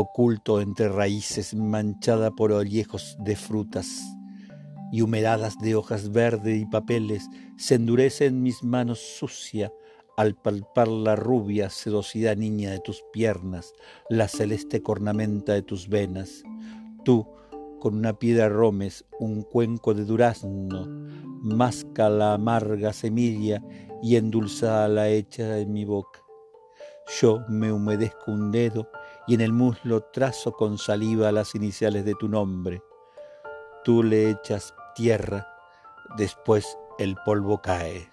oculto entre raíces, manchada por ollejos de frutas y humedades de hojas verdes y papeles, se endurece en mis manos sucia al palpar la rubia sedosidad niña de tus piernas, la celeste cornamenta de tus venas. Tú, con una piedra romes, un cuenco de durazno, masca la amarga semilla y endulza la hecha en mi boca. Yo me humedezco un dedo y en el muslo trazo con saliva las iniciales de tu nombre. Tú le echas tierra, después el polvo cae.